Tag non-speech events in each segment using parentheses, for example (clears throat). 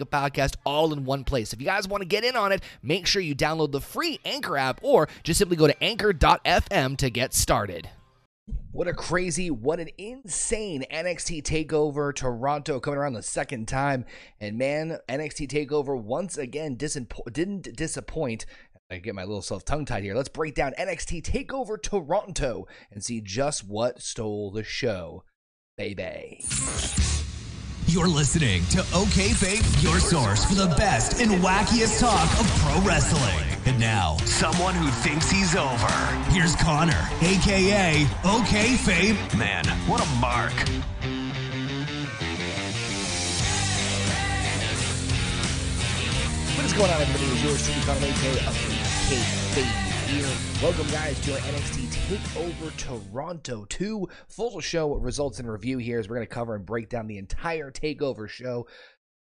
a podcast all in one place. If you guys want to get in on it, make sure you download the free Anchor app or just simply go to anchor.fm to get started. What a crazy, what an insane NXT takeover. Toronto coming around the second time. And man, NXT takeover once again disapp- didn't disappoint. I get my little self tongue tied here. Let's break down NXT takeover Toronto and see just what stole the show. Baby. You're listening to OK Fabe, your source for the best and wackiest talk of pro wrestling. And now, someone who thinks he's over. Here's Connor, aka OK Fabe. Man, what a mark. What is going on, everybody? It's yours truly, Connor aka OK Fabe here. Welcome, guys, to our NXT Takeover Toronto 2 full show results and review here as we're going to cover and break down the entire Takeover show.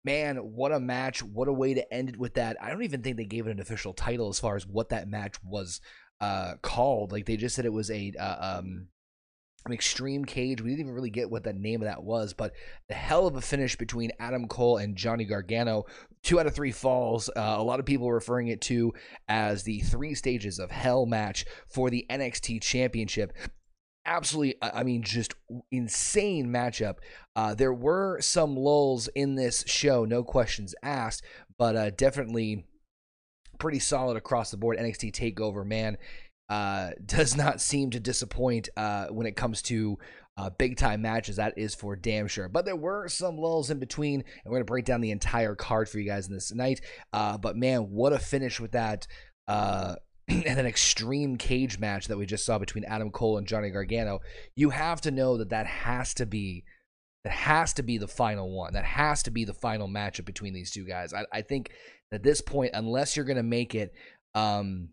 Man, what a match. What a way to end it with that. I don't even think they gave it an official title as far as what that match was uh, called. Like, they just said it was a. Uh, um, an extreme cage. We didn't even really get what the name of that was, but the hell of a finish between Adam Cole and Johnny Gargano. Two out of three falls. Uh, a lot of people referring it to as the three stages of hell match for the NXT Championship. Absolutely, I mean, just insane matchup. Uh, there were some lulls in this show, no questions asked, but uh, definitely pretty solid across the board. NXT Takeover, man uh, (laughs) does not seem to disappoint uh, when it comes to uh, big time matches. That is for damn sure. But there were some lulls in between, and we're going to break down the entire card for you guys in this night. Uh, but man, what a finish with that. Uh, (clears throat) and an extreme cage match that we just saw between Adam Cole and Johnny Gargano. You have to know that that has to be that has to be the final one. That has to be the final matchup between these two guys. I, I think at this point, unless you're going to make it, um,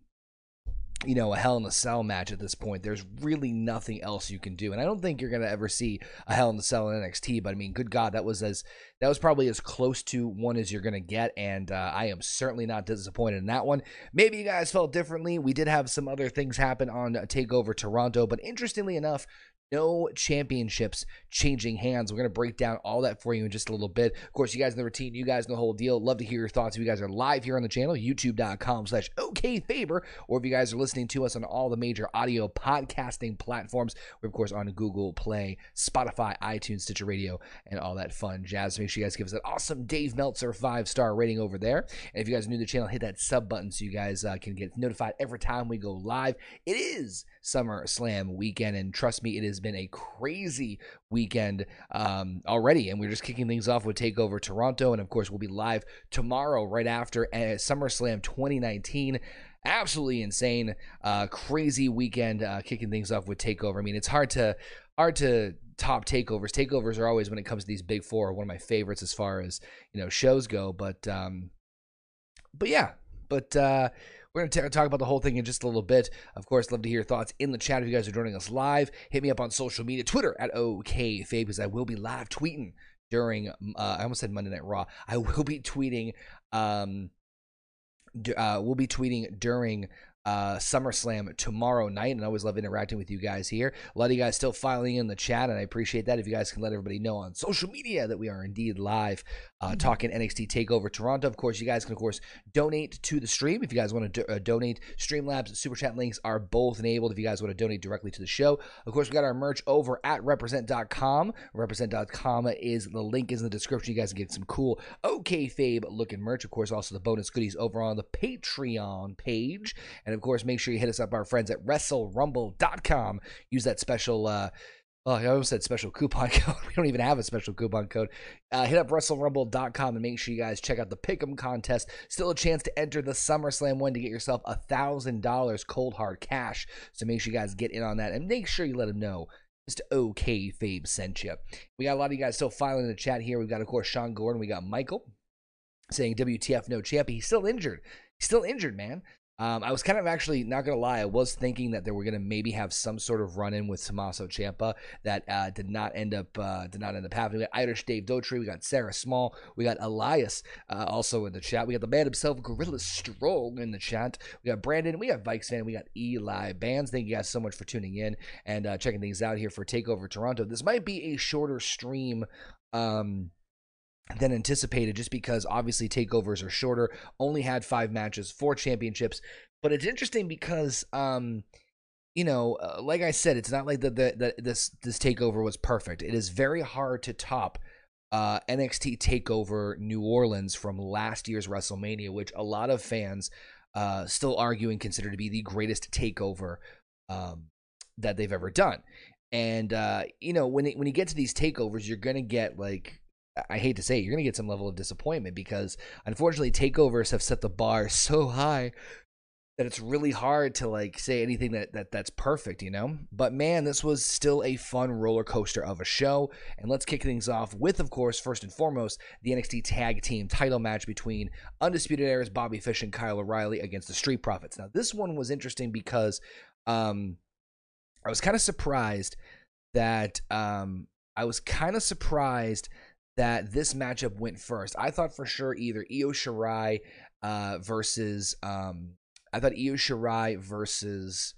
you know, a Hell in a Cell match at this point. There's really nothing else you can do, and I don't think you're gonna ever see a Hell in a Cell in NXT. But I mean, good God, that was as that was probably as close to one as you're gonna get, and uh, I am certainly not disappointed in that one. Maybe you guys felt differently. We did have some other things happen on Takeover Toronto, but interestingly enough, no championships changing hands. We're going to break down all that for you in just a little bit. Of course, you guys know the routine. You guys know the whole deal. Love to hear your thoughts. If you guys are live here on the channel, youtube.com slash okfaber, or if you guys are listening to us on all the major audio podcasting platforms, we're, of course, on Google Play, Spotify, iTunes, Stitcher Radio, and all that fun jazz. Make sure you guys give us that awesome Dave Meltzer five-star rating over there. And if you guys are new to the channel, hit that sub button so you guys uh, can get notified every time we go live. It is Summer Slam weekend, and trust me, it is been a crazy weekend um, already. And we're just kicking things off with Takeover Toronto. And of course, we'll be live tomorrow, right after uh, SummerSlam 2019 absolutely insane uh crazy weekend uh kicking things off with takeover i mean it's hard to hard to top takeovers takeovers are always when it comes to these big four one of my favorites as far as you know shows go but um but yeah but uh we're going to talk about the whole thing in just a little bit. Of course, love to hear your thoughts in the chat if you guys are joining us live. Hit me up on social media, Twitter at OKFabe, because I will be live tweeting during, uh, I almost said Monday Night Raw. I will be tweeting, um, uh, we'll be tweeting during uh, SummerSlam tomorrow night. And I always love interacting with you guys here. A lot of you guys still filing in the chat, and I appreciate that. If you guys can let everybody know on social media that we are indeed live uh, talking NXT Takeover Toronto. Of course, you guys can of course donate to the stream if you guys want to do, uh, donate. Streamlabs super chat links are both enabled if you guys want to donate directly to the show. Of course, we got our merch over at represent.com. Represent.com is the link is in the description. You guys can get some cool OK Fabe looking merch. Of course, also the bonus goodies over on the Patreon page. And of course, make sure you hit us up, our friends at WrestleRumble.com. Use that special. Uh, Oh, I almost said special coupon (laughs) code. We don't even have a special coupon code. Uh, hit up WrestleRumble.com and make sure you guys check out the Pick'em contest. Still a chance to enter the SummerSlam one to get yourself a thousand dollars cold hard cash. So make sure you guys get in on that and make sure you let them know Mr. OK Fabe sent you. We got a lot of you guys still filing in the chat here. We've got, of course, Sean Gordon. We got Michael. saying WTF no champ. He's still injured. He's still injured, man. Um, I was kind of actually not gonna lie. I was thinking that they were gonna maybe have some sort of run in with Tommaso Ciampa that uh, did not end up uh, did not end up happening. We got Irish Dave Dotry, we got Sarah Small, we got Elias uh, also in the chat. We got the man himself, Gorilla Strong in the chat. We got Brandon, we got Vikes fan, we got Eli Bands. Thank you guys so much for tuning in and uh, checking things out here for Takeover Toronto. This might be a shorter stream. Um, than anticipated just because obviously takeovers are shorter only had five matches four championships but it's interesting because um you know uh, like i said it's not like the, the, the this this takeover was perfect it is very hard to top uh, NXT Takeover New Orleans from last year's WrestleMania, which a lot of fans uh, still argue and consider to be the greatest takeover um, that they've ever done. And uh, you know, when it, when you get to these takeovers, you're gonna get like I hate to say it, you're going to get some level of disappointment because unfortunately takeovers have set the bar so high that it's really hard to like say anything that, that that's perfect, you know? But man, this was still a fun roller coaster of a show. And let's kick things off with, of course, first and foremost, the NXT Tag Team title match between Undisputed Era's Bobby Fish and Kyle O'Reilly against the Street Profits. Now, this one was interesting because um, I was kind of surprised that um, I was kind of surprised that this matchup went first. I thought for sure either Io Shirai uh, versus um, I thought Io Shirai versus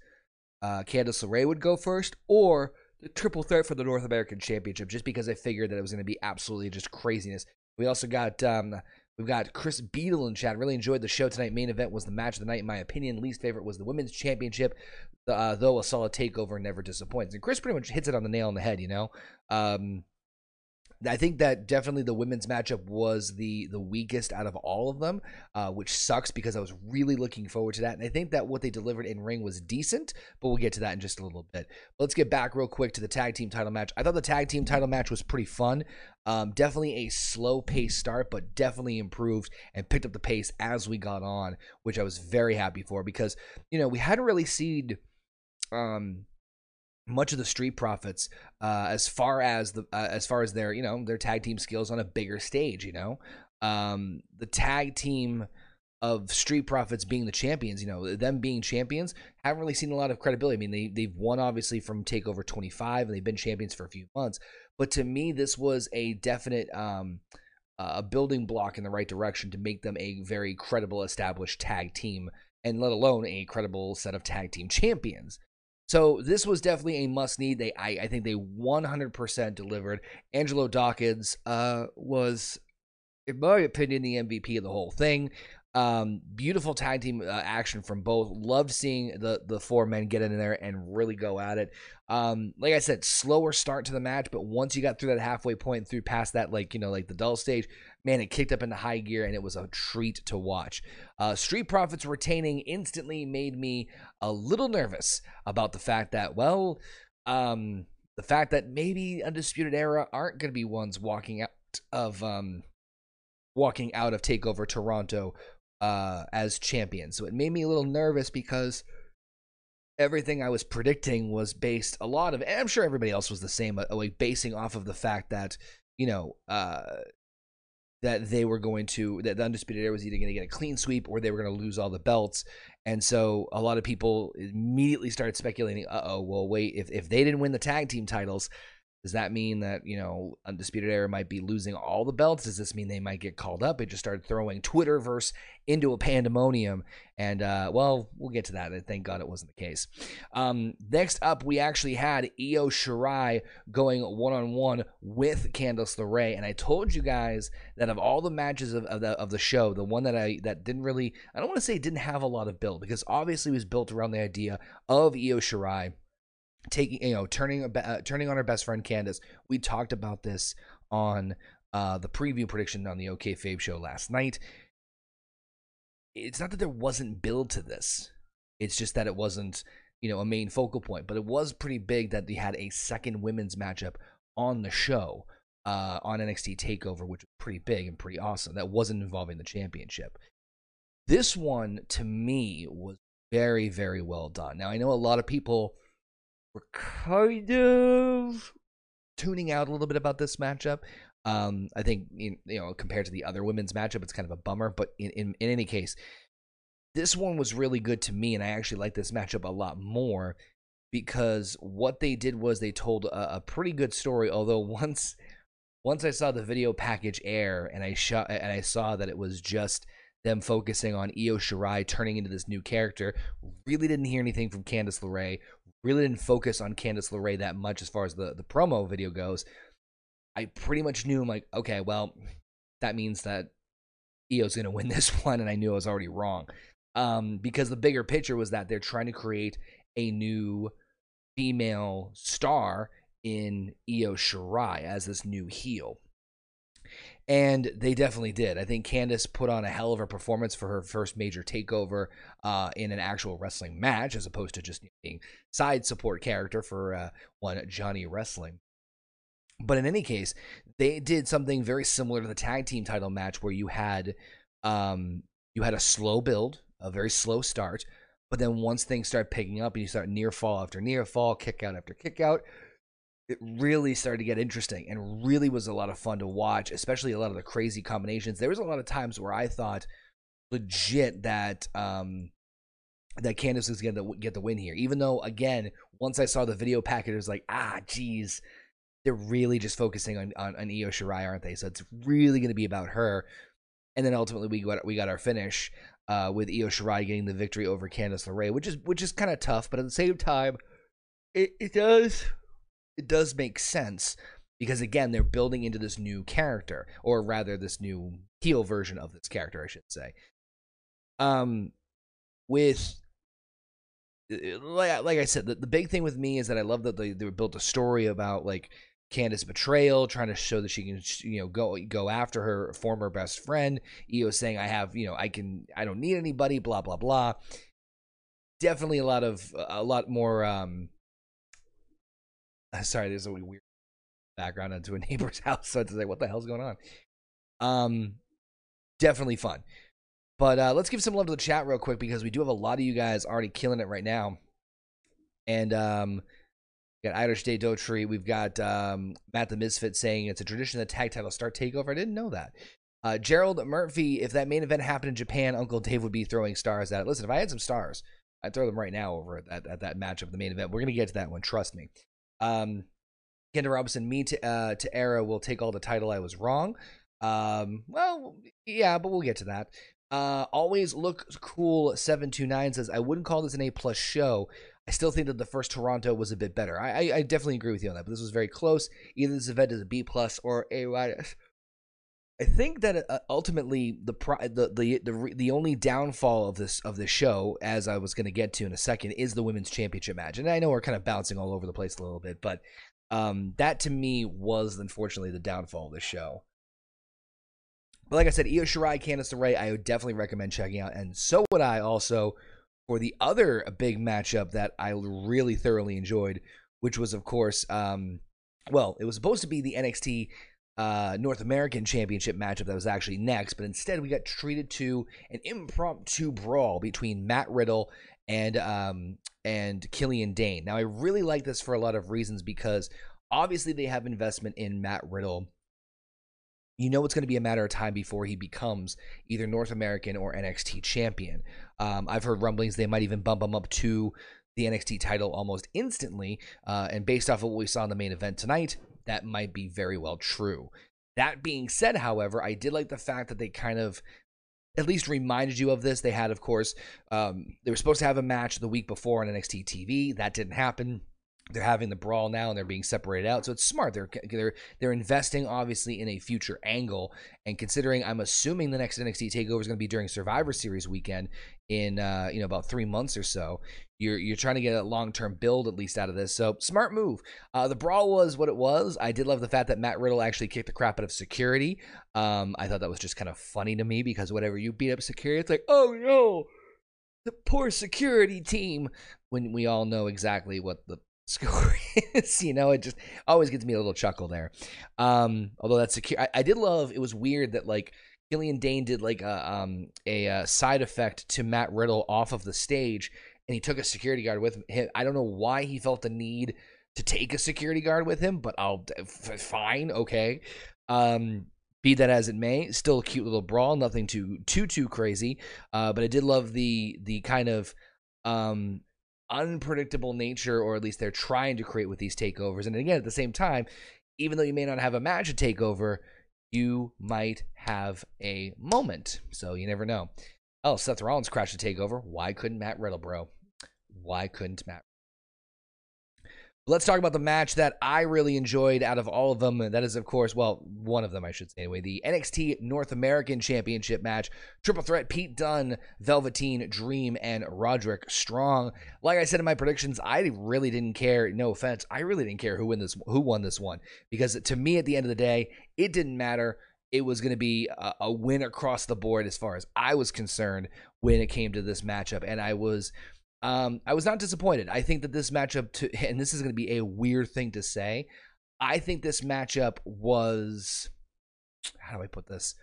uh, Candice LeRae would go first, or the triple threat for the North American Championship, just because I figured that it was going to be absolutely just craziness. We also got um, we've got Chris Beadle in chat. Really enjoyed the show tonight. Main event was the match of the night, in my opinion. Least favorite was the women's championship, uh, though a solid takeover never disappoints. And Chris pretty much hits it on the nail on the head. You know. Um, I think that definitely the women's matchup was the the weakest out of all of them, uh, which sucks because I was really looking forward to that. And I think that what they delivered in ring was decent, but we'll get to that in just a little bit. But let's get back real quick to the tag team title match. I thought the tag team title match was pretty fun. Um, definitely a slow pace start, but definitely improved and picked up the pace as we got on, which I was very happy for because you know we hadn't really seen. Um, much of the street profits uh, as far as the uh, as far as their you know their tag team skills on a bigger stage you know? Um, the tag team of street profits being the champions you know them being champions haven't really seen a lot of credibility. I mean they, they've won obviously from takeover 25 and they've been champions for a few months. But to me this was a definite um, a building block in the right direction to make them a very credible established tag team and let alone a credible set of tag team champions so this was definitely a must need. They, I, I think they 100% delivered. Angelo Dawkins uh, was, in my opinion, the MVP of the whole thing. Um, beautiful tag team uh, action from both. Loved seeing the the four men get in there and really go at it. Um, like I said, slower start to the match, but once you got through that halfway point through past that, like you know, like the dull stage, man, it kicked up into high gear and it was a treat to watch. Uh, Street Profits retaining instantly made me a little nervous about the fact that, well, um, the fact that maybe Undisputed Era aren't going to be ones walking out of um, walking out of Takeover Toronto uh, as champion. So it made me a little nervous because everything I was predicting was based a lot of, and I'm sure everybody else was the same, uh, like basing off of the fact that you know uh, that they were going to that the undisputed era was either going to get a clean sweep or they were going to lose all the belts. And so a lot of people immediately started speculating, uh oh, well, wait, if, if they didn't win the tag team titles, does that mean that, you know, Undisputed Era might be losing all the belts? Does this mean they might get called up? It just started throwing Twitterverse into a pandemonium. And, uh, well, we'll get to that. And Thank God it wasn't the case. Um, next up, we actually had Io Shirai going one on one with Candice LeRae. And I told you guys that of all the matches of, of, the, of the show, the one that I that didn't really, I don't want to say didn't have a lot of build because obviously it was built around the idea of Io Shirai taking you know turning uh, turning on our best friend Candice. We talked about this on uh, the preview prediction on the OK Fabe show last night. It's not that there wasn't build to this. It's just that it wasn't you know a main focal point, but it was pretty big that they had a second women's matchup on the show uh, on NXT Takeover, which was pretty big and pretty awesome. That wasn't involving the championship. This one to me was very very well done. Now I know a lot of people we're kind of tuning out a little bit about this matchup. Um, I think you know compared to the other women's matchup, it's kind of a bummer. But in, in, in any case, this one was really good to me, and I actually like this matchup a lot more because what they did was they told a, a pretty good story. Although (laughs) once once I saw the video package air and I shot and I saw that it was just them focusing on Io Shirai turning into this new character, really didn't hear anything from Candice LeRae. Really didn't focus on Candice LeRae that much as far as the, the promo video goes. I pretty much knew I'm like, okay, well, that means that Io's gonna (laughs) win this one, and I knew I was already wrong. Um, because the bigger picture was that they're trying to create a new female star in Io Shirai as this new heel. And they definitely did. I think Candice put on a hell of a performance for her first major takeover uh, in an actual wrestling match, as opposed to just being side support character for uh, one Johnny Wrestling. But in any case, they did something very similar to the tag team title match, where you had um, you had a slow build, a very slow start, but then once things start picking up and you start near fall after near fall, kick out after kick out, it really started to get interesting and really was a lot of fun to watch, especially a lot of the crazy combinations. There was a lot of times where I thought legit that um that Candice was to get the win here. Even though, again, once I saw the video packet, it was like, ah, geez, they're really just focusing on, on, on Io Shirai, aren't they? So it's really going to be about her. And then ultimately we got we got our finish uh, with Io Shirai getting the victory over Candice LeRae, which is which is kind of tough, but at the same time, it, it does it does make sense because again they're building into this new character, or rather this new heel version of this character, I should say. Um, with uh, like, like I said, the, the big thing with me is that I love that they, they built a story about like Candice betrayal, trying to show that she can, you know, go go after her former best friend. Io saying, "I have, you know, I can, I don't need anybody." Blah blah blah. Definitely a lot of a lot more. um (laughs) Sorry, there's a weird background into a (laughs) neighbor's house, so it's like, what the hell's going on? Um, definitely fun. But uh, let's give some love to the chat real quick because we do have a lot of you guys already killing it right now. And um, we got Irish Day Dotry. We've got um, Matt the Misfit saying it's a tradition that tag title start takeover. I didn't know that. Uh, Gerald Murphy, if that main event happened in Japan, Uncle Dave would be throwing stars at it. Listen, if I had some stars, I'd throw them right now over at that, at that matchup, the main event. We're going to get to that one, trust me. Um, Kendra Robinson, me to, uh, to Era will take all the title. I was wrong. Um, well, yeah, but we'll get to that. Uh, always look cool. Seven two nine says I wouldn't call this an A plus show. I still think that the first Toronto was a bit better. I, I, I definitely agree with you on that. But this was very close. Either this event is a B plus or A minus. I think that uh, ultimately the, the the the only downfall of this of this show, as I was going to get to in a second, is the women's championship match. And I know we're kind of bouncing all over the place a little bit, but um, that to me was unfortunately the downfall of this show. But like I said, Io Shirai, Candice LeRae, I would definitely recommend checking out. And so would I also for the other big matchup that I really thoroughly enjoyed, which was, of course, um, well, it was supposed to be the NXT uh, North American Championship matchup that was actually next, but instead we got treated to an impromptu brawl between Matt Riddle and um, and Killian Dain. Now, I really like this for a lot of reasons because obviously they have investment in Matt Riddle you know it's going to be a matter of time before he becomes either North American or NXT champion. Um, I've heard rumblings they might even bump him up to the NXT title almost instantly. Uh, and based off of what we saw in the main event tonight, that might be very well true. That being said, however, I did like the fact that they kind of at least reminded you of this. They had, of course, um, they were supposed to have a match the week before on NXT TV. That didn't happen they're having the brawl now and they're being separated out. So it's smart. They're they're they're investing obviously in a future angle. And considering i'm assuming the next nxt takeover is going to be during survivor series weekend in uh you know about three months or so you're you're trying to get a long-term build at least out of this. So smart move. Uh the brawl was what it was. I did love the fact that matt riddle actually kicked the crap out of security. Um i thought that was just kind of funny to me because whatever you beat up security it's like oh no! The poor security team! When we all know exactly what the score. (laughs) You know, it just always gets me a little chuckle there. Um, although that's secure, I, I did love. It was weird that like Killian Dain did like a um a, a, side effect to Matt Riddle off of the stage, and he took a security guard with him. I don't know why he felt the need to take a security guard with him, but I'll f- fine, okay. Um, be that as it may, still a cute little brawl, nothing too too too crazy. Uh, but I did love the the kind of um unpredictable nature, or at least they're trying to create with these takeovers. And again, at the same time, even though you may not have a match at takeover, you might have a moment. So you never know. Oh, Seth Rollins crashed a takeover. Why couldn't Matt Riddle, bro? Why couldn't Matt? Let's talk about the match that I really enjoyed out of all of them. That is, of course, well, one of them, I should say, anyway, the NXT North American Championship match. Triple threat Pete Dunne, Velveteen Dream, and Roderick Strong. Like I said in my predictions, I really didn't care. No offense, I really didn't care who win this, who won this one, because to me, at the end of the day, it didn't matter. It was going to be a, a win across the board as far as I was concerned when it came to this matchup, and I was um, I was not disappointed. I think that this matchup, to, (laughs) and this is going to be a weird thing to say, I think this matchup was, how do I put this?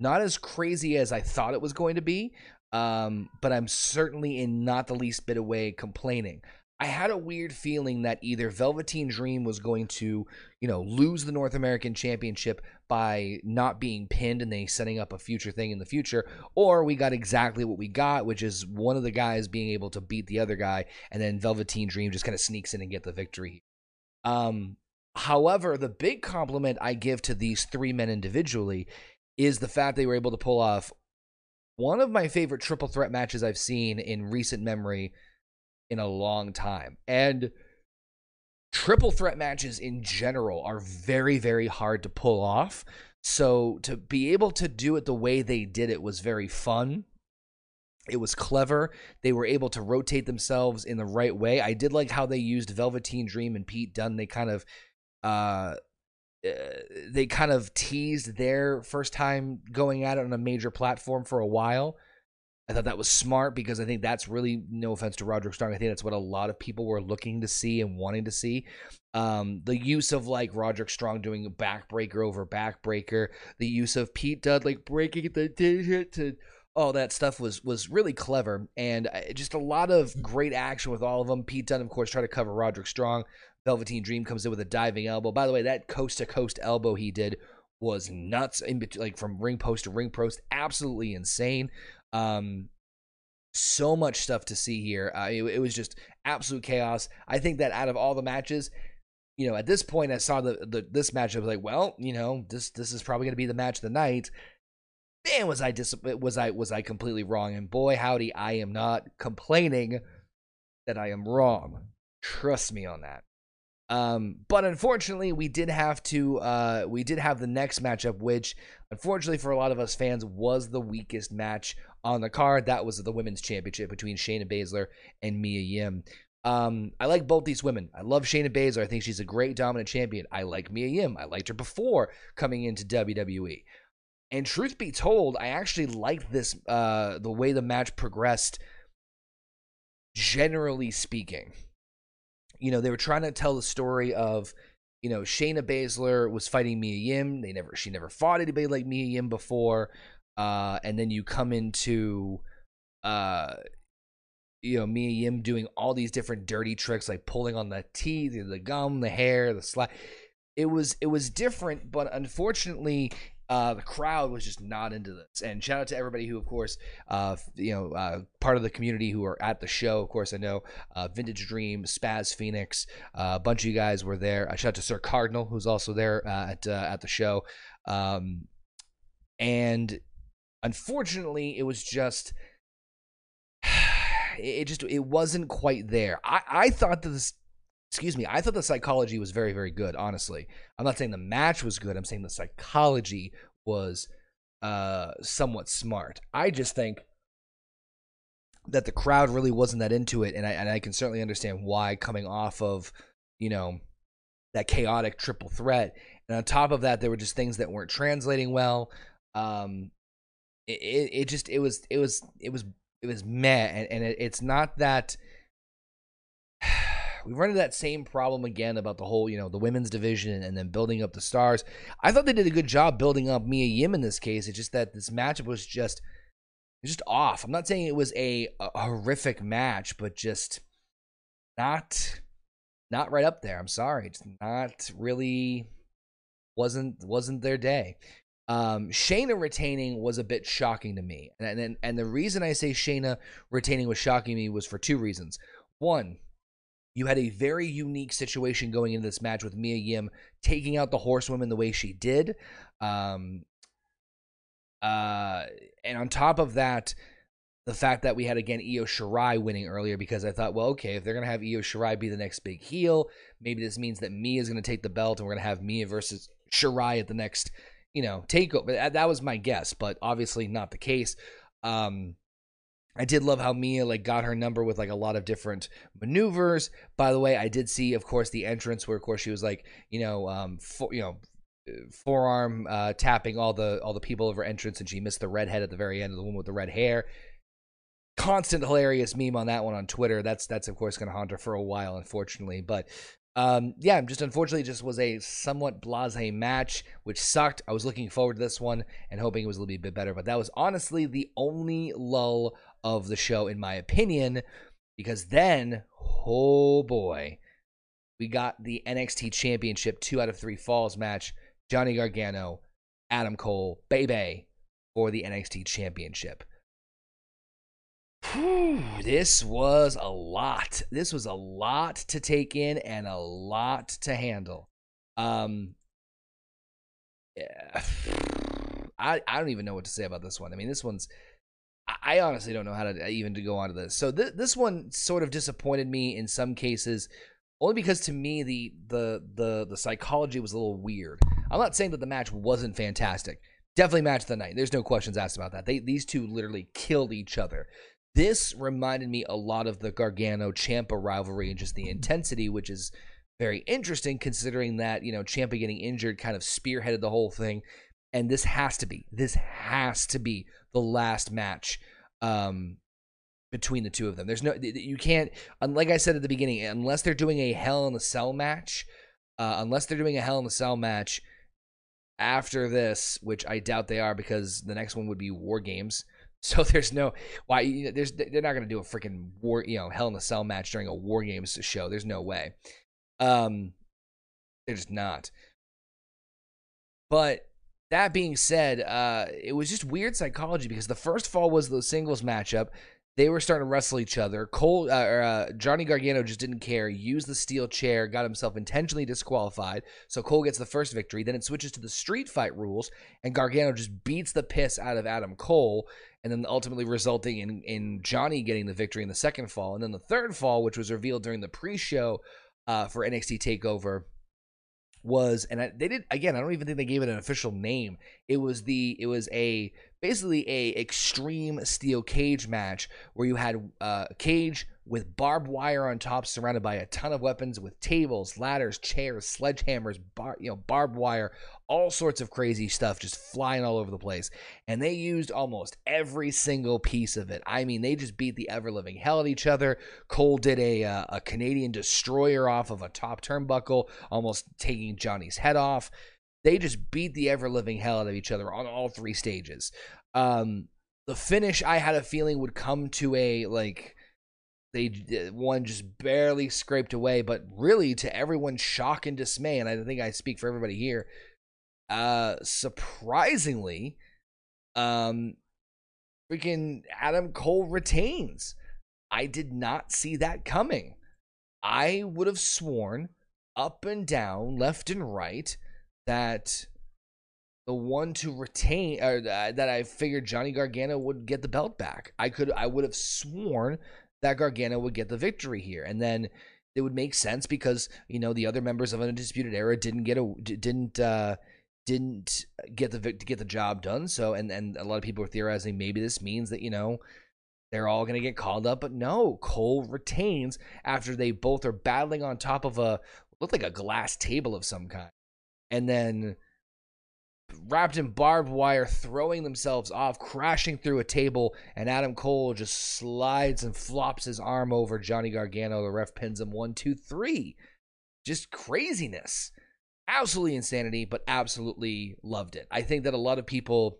Not as crazy as I thought it was going to be, um, but I'm certainly in not the least bit of way complaining. I had a weird feeling that either Velveteen Dream was going to, you know, lose the North American Championship by not being pinned and they setting up a future thing in the future, or we got exactly what we got, which is one of the guys being able to beat the other guy, and then Velveteen Dream just kind of sneaks in and get the victory. Um, however, the big compliment I give to these three men individually is the fact they were able to pull off one of my favorite triple threat matches I've seen in recent memory in a long time. And triple threat matches in general are very, very hard to pull off. So to be able to do it the way they did it was very fun. It was clever. They were able to rotate themselves in the right way. I did like how they used Velveteen Dream and Pete Dunne. They kind of uh, uh they kind of teased their first time going at it on a major platform for a while I thought that was smart because I think that's really no offense to Roderick Strong. I think that's what a lot of people were looking to see and wanting to see. Um, the use of like Roderick Strong doing backbreaker over backbreaker, the use of Pete like breaking the digit to all that stuff was was really clever and uh, just a lot of great action with all of them. Pete Dunne, of course, tried to cover Roderick Strong. Velveteen Dream comes in with a diving elbow. By the way, that coast to coast elbow he did was nuts in between, like from ring post to ring post, absolutely insane. Um, so much stuff to see here. Uh, it, it, was just absolute chaos. I think that out of all the matches, you know, at this point, I saw the, the this match. I was like, well, you know, this this is probably going to be the match of the night. Man, was I dis- was I was I completely wrong? And boy, howdy, I am not complaining that I am wrong. Trust me on that. Um, but unfortunately, we did have to uh, we did have the next matchup, which unfortunately for a lot of us fans was the weakest match on the card. That was the women's championship between Shayna Baszler and Mia Yim. Um, I like both these women. I love Shayna Baszler. I think she's a great dominant champion. I like Mia Yim. I liked her before coming into WWE. And truth be told, I actually liked this uh, the way the match progressed. Generally speaking, you know, they were trying to tell the story of, you know, Shayna Baszler was fighting Mia Yim. They never, she never fought anybody like Mia Yim before. Uh, and then you come into, uh, you know, Mia Yim doing all these different dirty tricks, like pulling on the teeth, the gum, the hair, the slap. It was it was different, but unfortunately, uh, the crowd was just not into this. And shout out to everybody who, of course, uh, you know, uh, part of the community who are at the show. Of course, I know uh, Vintage Dream, Spaz Phoenix, uh, a bunch of you guys were there. I shout out to Sir Cardinal, who's also there at at the show. Um, and unfortunately, it was just. (sighs) It just it wasn't quite there. I, I thought that this excuse me, I thought the psychology was very, very good, honestly. I'm not saying the match was good, I'm saying the psychology was uh somewhat smart. I just think that the crowd really wasn't that into it, and I and I can certainly understand why coming off of, you know, that chaotic triple threat. And on top of that, there were just things that weren't translating well. Um it, it, just it was it was it was it was meh and, and it, it's not that (sighs) we run into that same problem again about the whole, you know, the women's division and then building up the stars. I thought they did a good job building up Mia Yim in this case. It's just that this matchup was just just off. I'm not saying it was a, a horrific match, but just not not right up there. I'm sorry. It's not really wasn't wasn't their day. Um, Shayna retaining was a bit shocking to me, and and and the reason I say Shayna retaining was shocking me was for two reasons. One, you had a very unique situation going into this match with Mia Yim taking out the horsewoman the way she did. Um, uh, and on top of that, the fact that we had again Io Shirai winning earlier because I thought, well, okay, if they're gonna have Io Shirai be the next big heel, maybe this means that Mia is gonna take the belt and we're gonna have Mia versus Shirai at the next, you know, takeover. That, that was my guess, but obviously not the case. Um, I did love how Mia like got her number with like a lot of different maneuvers. By the way, I did see, of course, the entrance where, of course, she was like, you know, um, for, you know, forearm uh, tapping all the all the people of her entrance, and she missed the redhead at the very end, of the woman with the red hair. Constant hilarious meme on that one on Twitter. That's that's of course going to haunt her for a while, unfortunately. But um, yeah, just unfortunately, just was a somewhat blase match, which sucked. I was looking forward to this one and hoping it was a little bit better, but that was honestly the only lull of the show, in my opinion, because then, oh boy, we got the NXT Championship two out of three falls match. Johnny Gargano, Adam Cole, baby, for the NXT Championship. This was a lot. This was a lot to take in and a lot to handle. Um, yeah. (sighs) I I don't even know what to say about this one. I mean, this one's I honestly don't know how to even to go on to this. So th- this one sort of disappointed me in some cases, only because to me the the the the psychology was a little weird. I'm not saying that the match wasn't fantastic. Definitely match the night. There's no questions asked about that. They these two literally killed each other. This reminded me a lot of the Gargano Ciampa rivalry and just the intensity, which is very interesting considering that you know Ciampa getting injured kind of spearheaded the whole thing and this has to be this has to be the last match um, between the two of them. There's no you can't like I said at the beginning unless they're doing a Hell in a Cell match, uh, unless they're doing a Hell in a Cell match after this, which I doubt they are because the next one would be War Games. So (laughs) there's no why there's they're not going to do a freaking war you know Hell in a Cell match during a War Games show. There's no way. Um, they're just not. But that being said, uh, it was just weird psychology because the first fall was the singles matchup. They were starting to wrestle each other. Cole, uh, uh, Johnny Gargano just didn't care. Used the steel chair, got himself intentionally disqualified. So Cole gets the first victory. Then it switches to the street fight rules, and Gargano just beats the piss out of Adam Cole, and then ultimately resulting in in Johnny getting the victory in the second fall. And then the third fall, which was revealed during the pre-show uh, for NXT Takeover was and I, they did again i don't even think they gave it an official name it was the it was a basically a extreme steel cage match where you had uh, a cage with barbed wire on top surrounded by a ton of weapons with tables ladders chairs sledgehammers bar, you know barbed wire all sorts of crazy stuff just flying all over the place. And they used almost every single piece of it. I mean, they just beat the ever living hell at each other. Cole did a, uh, a Canadian destroyer off of a top turnbuckle, almost taking Johnny's head off. They just beat the ever living hell out of each other on all three stages. Um, the finish, I had a feeling, would come to a like they one just barely scraped away, but really to everyone's shock and dismay, and I think I speak for everybody here, uh, surprisingly, um, freaking Adam Cole retains. I did not see that coming. I would have sworn up and down, left and right, that the one to retain, or uh, that I figured Johnny Gargano would get the belt back. I could, I would have sworn that Gargano would get the victory here, and then it would make sense because you know the other members of Undisputed Era didn't get a didn't uh, didn't get the get the job done. So and and a lot of people are theorizing maybe this means that you know they're all going to get called up, but no, Cole retains after they both are battling on top of a looked like a glass table of some kind, and then wrapped in barbed wire, throwing themselves off, crashing through a table, and Adam Cole just slides and flops his arm over Johnny Gargano. The ref pins him one, two, three. Just craziness absolutely insanity, but absolutely loved it. I think that a lot of people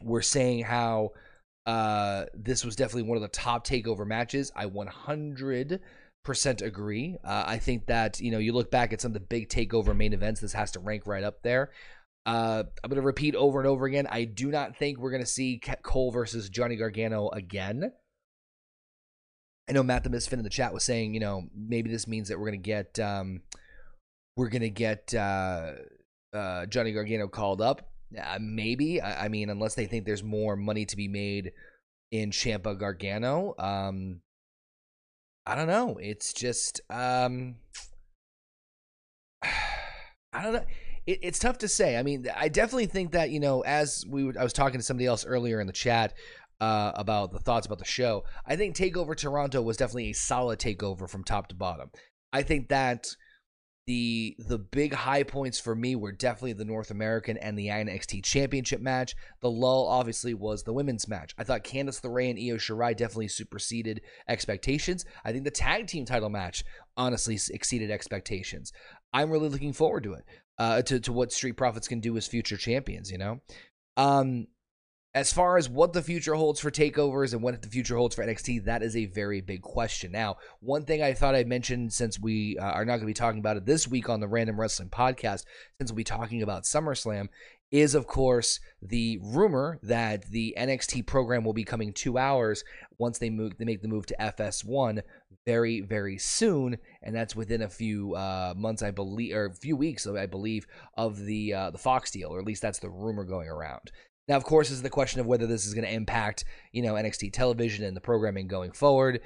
were saying how uh, this was definitely one of the top takeover matches. I 100 percent agree. Uh, I think that you know you look back at some of the big takeover main events. This has to rank right up there. Uh, I'm going to repeat over and over again. I do not think we're going to see Cole versus Johnny Gargano again. I know Matt the Misfit in the chat was saying, you know, maybe this means that we're going to get, um, we're going to get uh, uh, Johnny Gargano called up. Uh, maybe. I, I, mean, unless they think there's more money to be made in Ciampa Gargano. Um, I don't know. It's just, um, (sighs) I don't know. It, it's tough to say. I mean, I definitely think that you know, as we I was talking to somebody else earlier in the chat uh, about the thoughts about the show. I think Takeover Toronto was definitely a solid takeover from top to bottom. I think that the the big high points for me were definitely the North American and the NXT Championship match. The lull obviously was the women's match. I thought Candice LeRae and Io Shirai definitely superseded expectations. I think the tag team title match honestly exceeded expectations. I'm really looking forward to it. Uh, to to what Street Profits can do as future champions. You know, um, as far as what the future holds for takeovers and what the future holds for NXT, that is a very big question. Now, one thing I thought I'd mention since we uh, are not going to be talking about it this week on the Random Wrestling Podcast, since we'll be talking about SummerSlam, is of course the rumor that the NXT program will be coming two hours once they move they make the move to FS1 very very soon, and that's within a few uh, months, I believe, or a few weeks, I believe, of the uh, the Fox deal, or at least that's the rumor going around. Now, of course, is the question of whether this is going to impact, you know, NXT television and the programming going forward.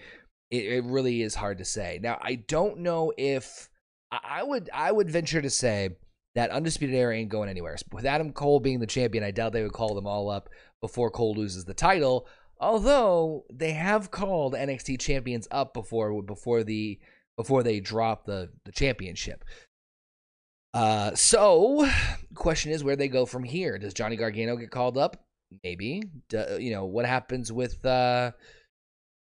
It, it really is hard to say. Now, I don't know if I would I would venture to say that Undisputed Era ain't going anywhere. With Adam Cole being the champion, I doubt they would call them all up before Cole loses the title. Although they have called NXT champions up before before the before they drop the the championship. Uh, so, question is where they go from here. Does Johnny Gargano get called up? Maybe. Do, you know what happens with uh,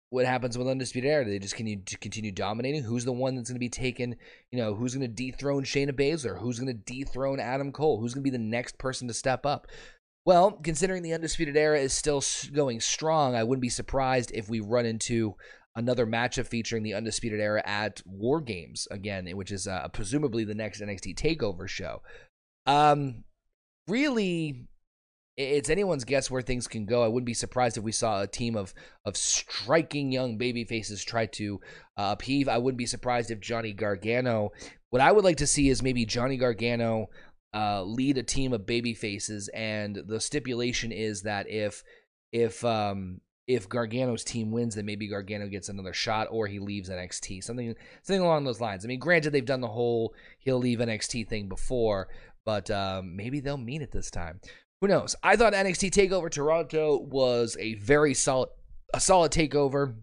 what happens with Undisputed Era? Do they just continue to continue dominating? Who's the one that's going to be taken? You know, who's going to dethrone Shayna Baszler? Who's going to dethrone Adam Cole? Who's going to be the next person to step up? Well, considering the Undisputed Era is still going strong, I wouldn't be surprised if we run into another matchup featuring the Undisputed Era at War Games again, which is uh, presumably the next NXT Takeover show. Um, really, it's anyone's guess where things can go. I wouldn't be surprised if we saw a team of of striking young baby faces try to uh, upheave. I wouldn't be surprised if Johnny Gargano. What I would like to see is maybe Johnny Gargano uh, lead a team of baby faces, and the stipulation is that if if um, if Gargano's team wins, then maybe Gargano gets another shot or he leaves NXT. Something something along those lines. I mean, granted, they've done the whole he'll leave NXT thing before, but um, maybe they'll mean it this time. Who knows? I thought NXT Takeover Toronto was a very solid a solid takeover.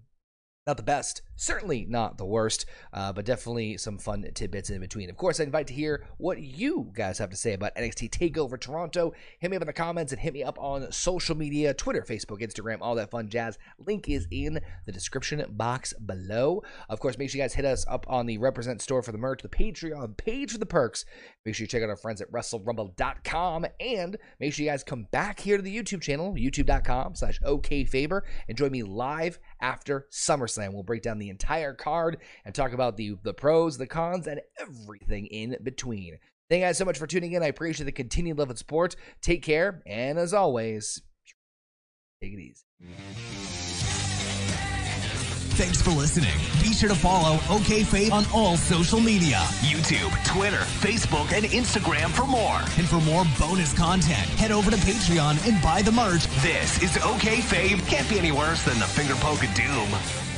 Not the best, certainly not the worst, uh, but definitely some fun tidbits in between. Of course, I invite to hear what you guys have to say about NXT Takeover Toronto. Hit me up in the comments and hit me up on social media Twitter, Facebook, Instagram, all that fun jazz. Link is in the description box below. Of course, make sure you guys hit us up on the Represent store for the merch, the Patreon page for the perks. Make sure you check out our friends at WrestleRumble.com and make sure you guys come back here to the YouTube channel, youtube.com slash OKFaber, and join me live after SummerSlam. We'll break down the entire card and talk about the, the pros, the cons, and everything in between. Thank you guys so much for tuning in. I appreciate the continued love and support. Take care, and as always, take it easy. Thanks for listening. Be sure to follow OK Fabe on all social media YouTube, Twitter, Facebook, and Instagram for more. And for more bonus content, head over to Patreon and buy the merch. This is OK Fabe. Can't be any worse than the finger poke of doom.